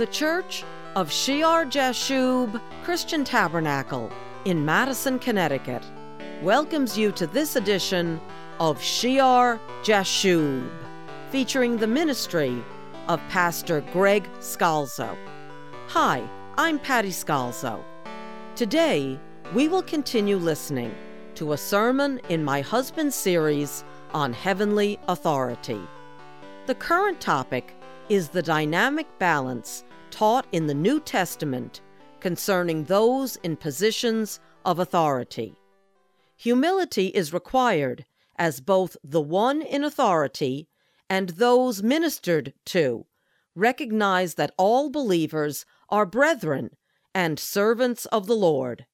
The Church of Shear Jashub Christian Tabernacle in Madison, Connecticut welcomes you to this edition of Shear Jashub, featuring the ministry of Pastor Greg Scalzo. Hi, I'm Patty Scalzo. Today, we will continue listening to a sermon in my husband's series on heavenly authority. The current topic is the dynamic balance taught in the New Testament concerning those in positions of authority. Humility is required as both the one in authority and those ministered to recognize that all believers are brethren and servants of the Lord,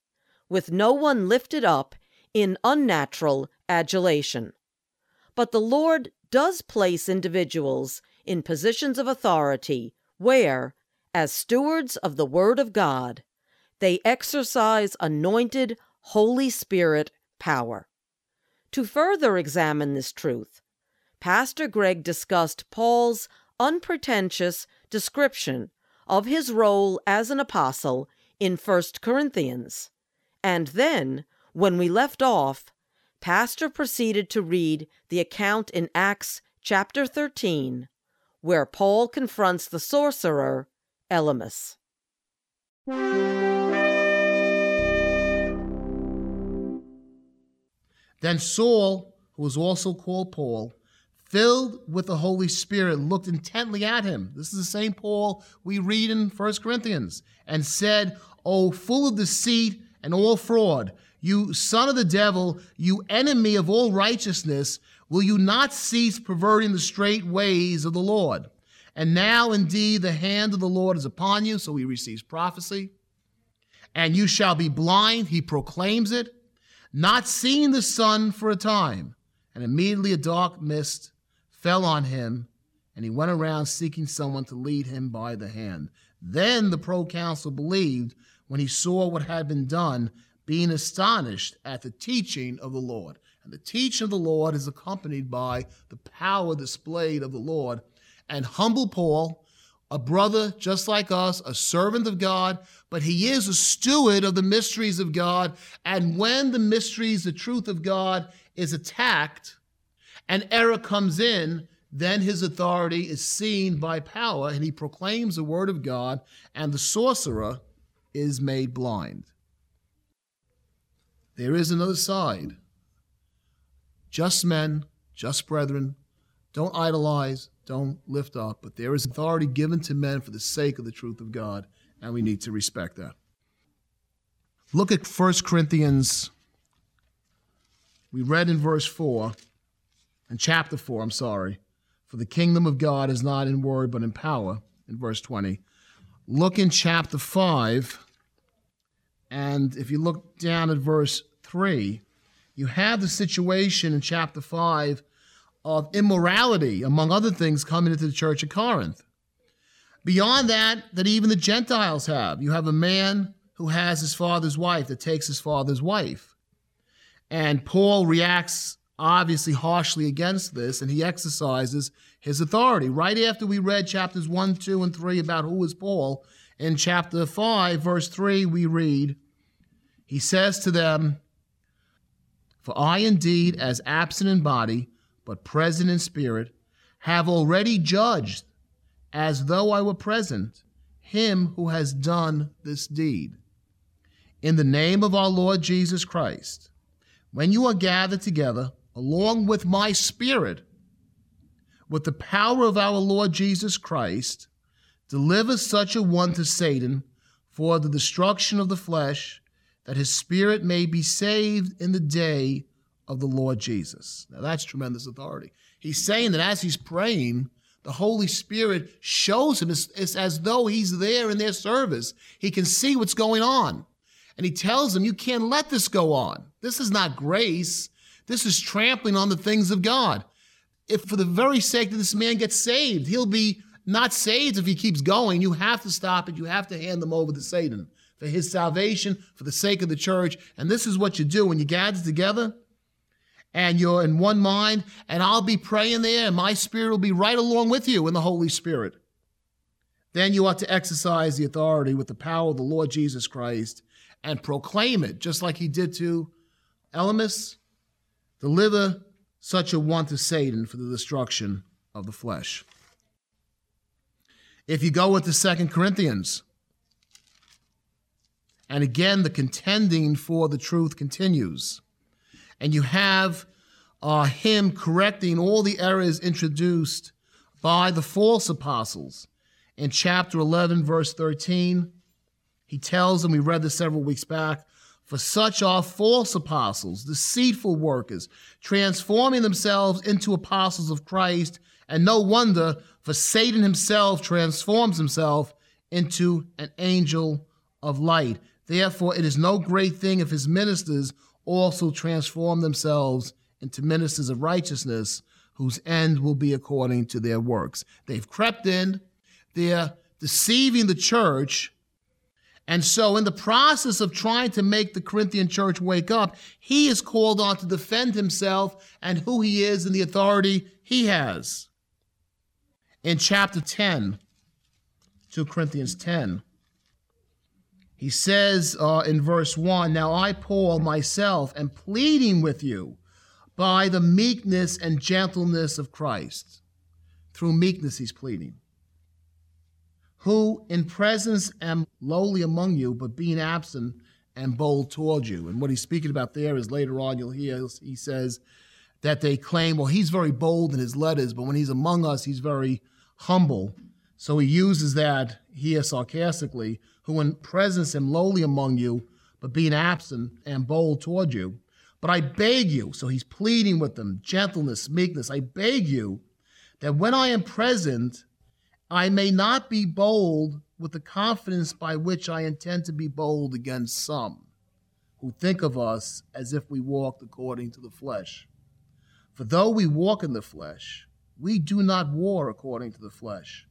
with no one lifted up in unnatural adulation. But the Lord does place individuals in positions of authority where, as stewards of the Word of God, they exercise anointed Holy Spirit power. To further examine this truth, Pastor Greg discussed Paul's unpretentious description of his role as an apostle in 1 Corinthians. And then, when we left off, Pastor proceeded to read the account in Acts chapter 13, where Paul confronts the sorcerer, Elymas. Then Saul, who was also called Paul, filled with the Holy Spirit, looked intently at him. This is the same Paul we read in 1 Corinthians, and said, O full of deceit and all fraud, you son of the devil, you enemy of all righteousness, will you not cease perverting the straight ways of the Lord? And now indeed the hand of the Lord is upon you, so he receives prophecy. And you shall be blind, he proclaims it, not seeing the sun for a time. And immediately a dark mist fell on him, and he went around seeking someone to lead him by the hand. Then the proconsul believed when he saw what had been done, being astonished at the teaching of the Lord. And the teaching of the Lord is accompanied by the power displayed of the Lord. And humble Paul, a brother just like us, a servant of God, but he is a steward of the mysteries of God. And when the mysteries, the truth of God is attacked and error comes in, then his authority is seen by power and he proclaims the word of God, and the sorcerer is made blind. There is another side. Just men, just brethren, don't idolize, don't lift up, but there is authority given to men for the sake of the truth of God, and we need to respect that. Look at 1 Corinthians. We read in verse 4, in chapter 4, I'm sorry, for the kingdom of God is not in word but in power, in verse 20. Look in chapter 5, and if you look down at verse 3, you have the situation in chapter 5 of immorality, among other things, coming into the church of Corinth. Beyond that, that even the Gentiles have. You have a man who has his father's wife that takes his father's wife. And Paul reacts obviously harshly against this, and he exercises his authority. Right after we read chapters 1, 2, and 3 about who is Paul, in chapter 5, verse 3, we read, He says to them, For I indeed, as absent in body, but present in spirit, have already judged, as though I were present, him who has done this deed. In the name of our Lord Jesus Christ, when you are gathered together, along with my spirit, with the power of our Lord Jesus Christ, deliver such a one to Satan for the destruction of the flesh, that his spirit may be saved in the day of the Lord Jesus. Now that's tremendous authority. He's saying that as he's praying, the Holy Spirit shows him it's, it's, as though he's there in their service. He can see what's going on. And he tells them, You can't let this go on. This is not grace. This is trampling on the things of God. If for the very sake that this man gets saved, he'll be not saved if he keeps going. You have to stop it. You have to hand them over to Satan for his salvation, for the sake of the church. And this is what you do when you gather together and you're in one mind, and I'll be praying there, and my spirit will be right along with you in the Holy Spirit. then you ought to exercise the authority with the power of the Lord Jesus Christ and proclaim it, just like he did to Elymas. Deliver such a one to Satan for the destruction of the flesh. If you go into Second Corinthians, and again, the contending for the truth continues. And you have uh, him correcting all the errors introduced by the false apostles. In chapter 11, verse 13, he tells them, we read this several weeks back, for such are false apostles, deceitful workers, transforming themselves into apostles of Christ. And no wonder, for Satan himself transforms himself into an angel of light. Therefore, it is no great thing if his ministers also transform themselves into ministers of righteousness, whose end will be according to their works. They've crept in, they're deceiving the church. And so, in the process of trying to make the Corinthian church wake up, he is called on to defend himself and who he is and the authority he has. In chapter 10, 2 Corinthians 10, he says uh, in verse 1 Now I, Paul, myself, am pleading with you by the meekness and gentleness of Christ. Through meekness, he's pleading. Who in presence am lowly among you, but being absent am bold toward you. And what he's speaking about there is later on, you'll hear he says that they claim, well, he's very bold in his letters, but when he's among us, he's very humble. So he uses that here sarcastically who in presence am lowly among you, but being absent am bold toward you. But I beg you, so he's pleading with them, gentleness, meekness. I beg you that when I am present, I may not be bold with the confidence by which I intend to be bold against some who think of us as if we walked according to the flesh. For though we walk in the flesh, we do not war according to the flesh.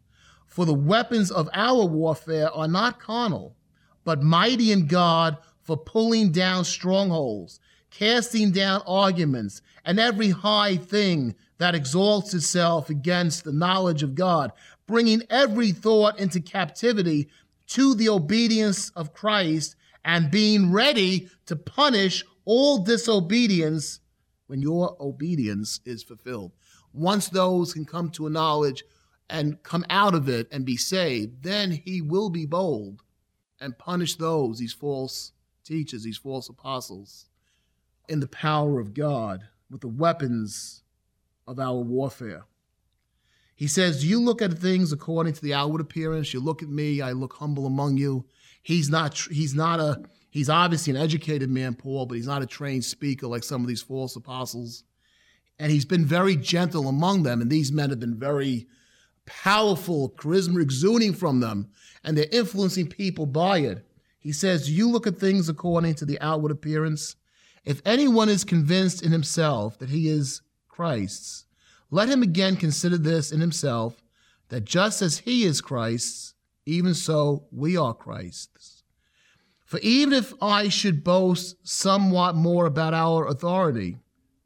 For the weapons of our warfare are not carnal, but mighty in God for pulling down strongholds, casting down arguments, and every high thing that exalts itself against the knowledge of God, bringing every thought into captivity to the obedience of Christ, and being ready to punish all disobedience when your obedience is fulfilled. Once those can come to a knowledge and come out of it and be saved, then he will be bold and punish those, these false teachers, these false apostles, in the power of God with the weapons of our warfare. He says, You look at things according to the outward appearance. You look at me, I look humble among you. He's not, he's not a, he's obviously an educated man, Paul, but he's not a trained speaker like some of these false apostles. And he's been very gentle among them, and these men have been very powerful charisma exuding from them, and they're influencing people by it. He says, You look at things according to the outward appearance. If anyone is convinced in himself that he is Christ's, let him again consider this in himself that just as he is Christ's, even so we are Christ's. For even if I should boast somewhat more about our authority,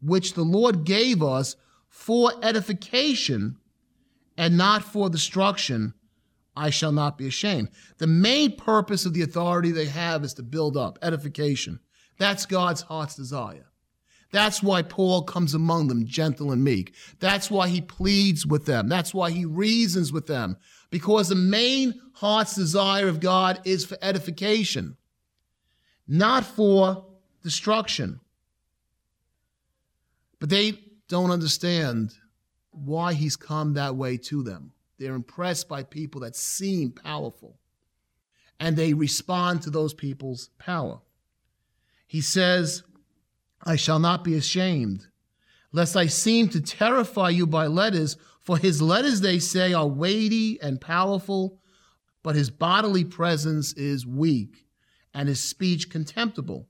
which the Lord gave us for edification and not for destruction, I shall not be ashamed. The main purpose of the authority they have is to build up, edification. That's God's heart's desire. That's why Paul comes among them gentle and meek. That's why he pleads with them. That's why he reasons with them. Because the main heart's desire of God is for edification, not for destruction. But they don't understand why he's come that way to them. They're impressed by people that seem powerful, and they respond to those people's power. He says, I shall not be ashamed, lest I seem to terrify you by letters, for his letters, they say, are weighty and powerful, but his bodily presence is weak, and his speech contemptible.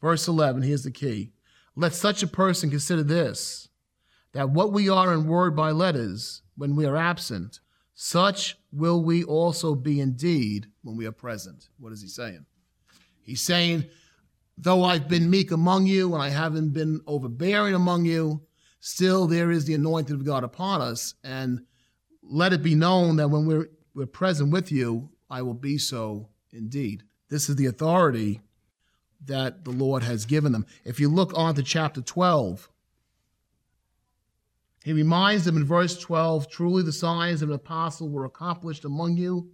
Verse 11, here's the key. Let such a person consider this that what we are in word by letters when we are absent, such will we also be indeed when we are present. What is he saying? He's saying, though I've been meek among you and I haven't been overbearing among you, still there is the anointing of God upon us. And let it be known that when we're we're present with you, I will be so indeed. This is the authority that the Lord has given them. If you look on to chapter 12, he reminds them in verse 12 truly the signs of an apostle were accomplished among you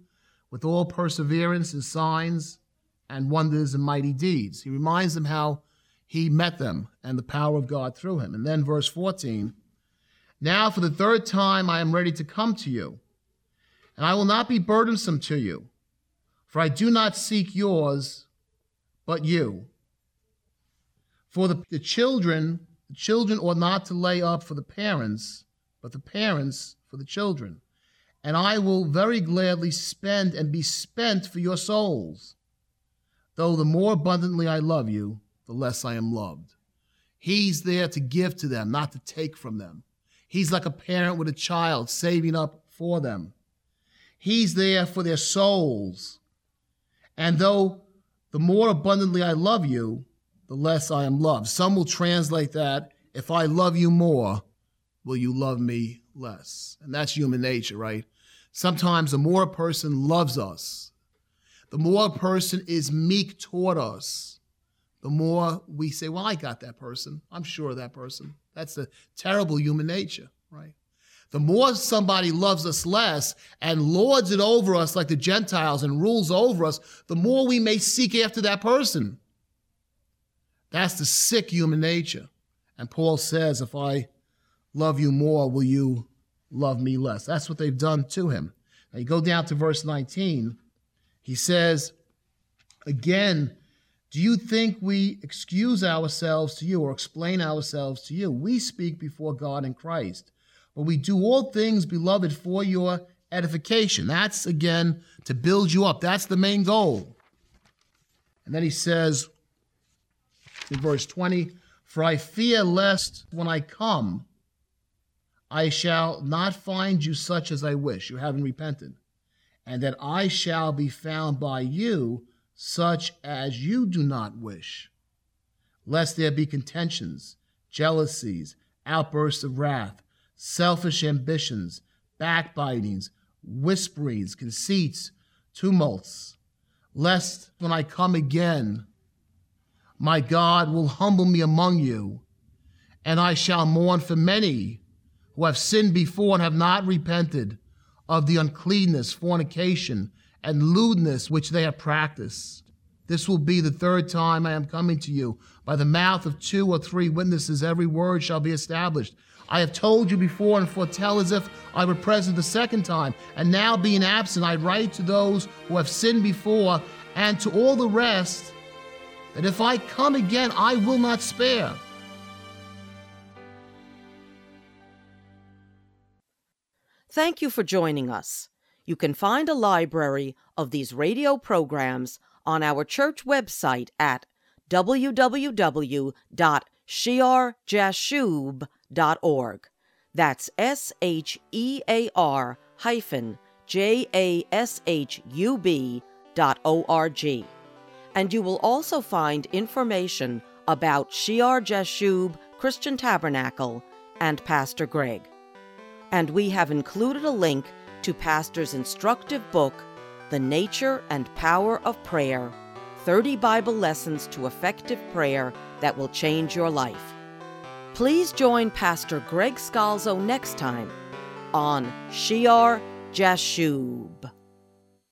with all perseverance and signs and wonders and mighty deeds. He reminds them how he met them and the power of God through him. And then verse 14 Now for the third time I am ready to come to you, and I will not be burdensome to you, for I do not seek yours, but you. For the, the children, the children ought not to lay up for the parents, but the parents for the children. And I will very gladly spend and be spent for your souls. Though the more abundantly I love you, the less I am loved. He's there to give to them, not to take from them. He's like a parent with a child, saving up for them. He's there for their souls. And though the more abundantly I love you, the less I am loved. Some will translate that if I love you more, will you love me less? And that's human nature, right? Sometimes the more a person loves us, the more a person is meek toward us, the more we say, Well, I got that person. I'm sure of that person. That's the terrible human nature, right? The more somebody loves us less and lords it over us like the Gentiles and rules over us, the more we may seek after that person. That's the sick human nature. And Paul says, If I love you more, will you love me less? That's what they've done to him. Now you go down to verse 19. He says, Again, do you think we excuse ourselves to you or explain ourselves to you? We speak before God in Christ. But we do all things, beloved, for your edification. That's again to build you up. That's the main goal. And then he says in verse 20, For I fear lest when I come, I shall not find you such as I wish. You haven't repented. And that I shall be found by you such as you do not wish. Lest there be contentions, jealousies, outbursts of wrath, selfish ambitions, backbitings, whisperings, conceits, tumults. Lest when I come again, my God will humble me among you, and I shall mourn for many who have sinned before and have not repented of the uncleanness, fornication, and lewdness which they have practiced. This will be the third time I am coming to you. By the mouth of two or three witnesses, every word shall be established. I have told you before and foretell as if I were present the second time. And now, being absent, I write to those who have sinned before and to all the rest that if I come again, I will not spare. Thank you for joining us. You can find a library of these radio programs on our church website at www.shearjashub.org. That's S H E A R hyphen J A S H U B dot O R G. And you will also find information about Shear Jashub Christian Tabernacle and Pastor Greg and we have included a link to Pastor's instructive book, The Nature and Power of Prayer 30 Bible Lessons to Effective Prayer That Will Change Your Life. Please join Pastor Greg Scalzo next time on Shear Jashub.